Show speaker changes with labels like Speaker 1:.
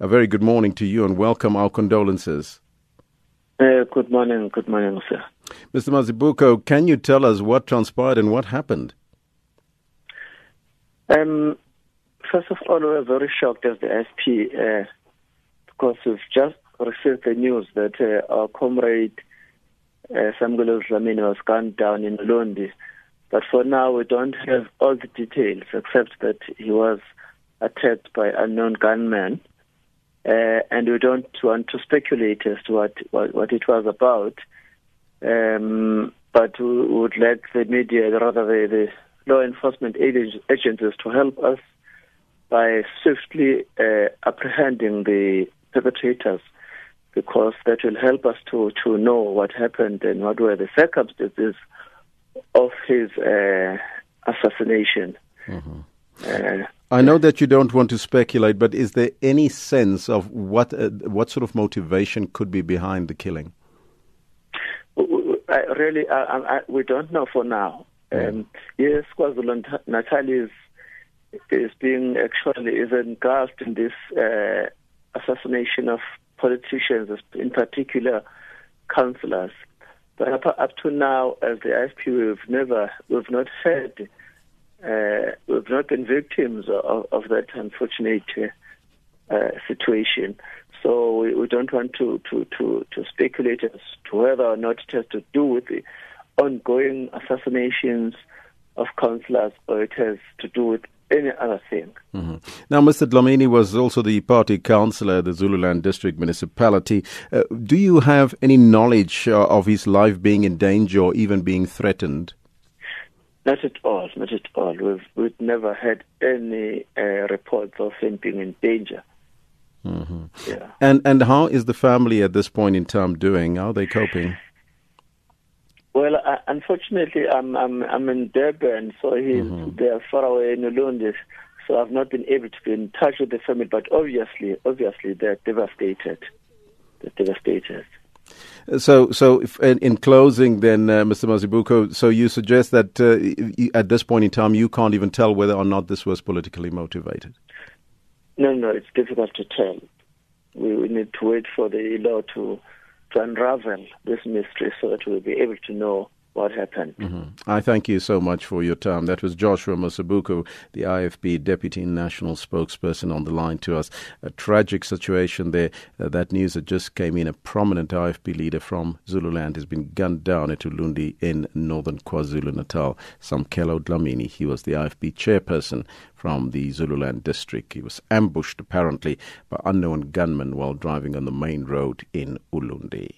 Speaker 1: A very good morning to you and welcome our condolences.
Speaker 2: Uh, good morning, good morning, sir.
Speaker 1: Mr. Mazibuko, can you tell us what transpired and what happened?
Speaker 2: Um, first of all, we're very shocked as the IFP uh, because we've just received the news that uh, our comrade uh, Samkelo Dlamini was gunned down in Ulundi. But for now, we don't have all the details except that he was attacked by unknown gunmen. Uh, and we don't want to speculate as to what, what, what it was about. Um, but we would like the media, rather the, the law enforcement agencies, to help us by swiftly uh, apprehending the perpetrators because that will help us to, to know what happened and what were the circumstances of his uh, assassination. Mm-hmm.
Speaker 1: Uh, I know that you don't want to speculate, but is there any sense of what uh, what sort of motivation could be behind the killing?
Speaker 2: I really, I, I, we don't know for now. Um, yes, KwaZulu Natal is is being actually is engulfed in this uh, assassination of politicians, in particular councillors. But up, up to now, as the IFP, we've never, we've not heard, we've not been victims of, of that unfortunate uh, situation. So we, we, don't want to, to, to, to speculate as to whether or not it has to do with the ongoing assassinations of councillors or it has to do with any other thing.
Speaker 1: Mm-hmm. Now, Mr. Dlamini was also the party councillor at the Zululand District Municipality. Uh, do you have any knowledge uh, of his life being in danger or even being threatened?
Speaker 2: Not at all, not at all. We've, we've never had any uh, reports of him being in danger.
Speaker 1: Mm-hmm. Yeah. And and how is the family at this point in time doing? How are they coping?
Speaker 2: Well, uh, unfortunately, I'm I'm I'm in Durban, so he's mm-hmm. they're far away in Ulundi, so I've not been able to be in touch with the family. But obviously, obviously, they're devastated. They're devastated.
Speaker 1: So, so if, in, in, closing, then, uh, Mr. Mazibuko, so you suggest that uh, at this point in time, you can't even tell whether or not this was politically motivated.
Speaker 2: No, no, it's difficult to tell. We, we need to wait for the law to to unravel this mystery so that we'll be able to know what happened.
Speaker 1: Mm-hmm. I thank you so much for your time. That was Joshua Mazibuko, the IFP Deputy National Spokesperson, on the line to us. A tragic situation there. Uh, that news that just came in. A prominent IFP leader from Zululand has been gunned down at Ulundi in northern KwaZulu Natal. Samkelo Dlamini. He was the IFP chairperson from the Zululand district. He was ambushed apparently by unknown gunmen while driving on the main road in Ulundi.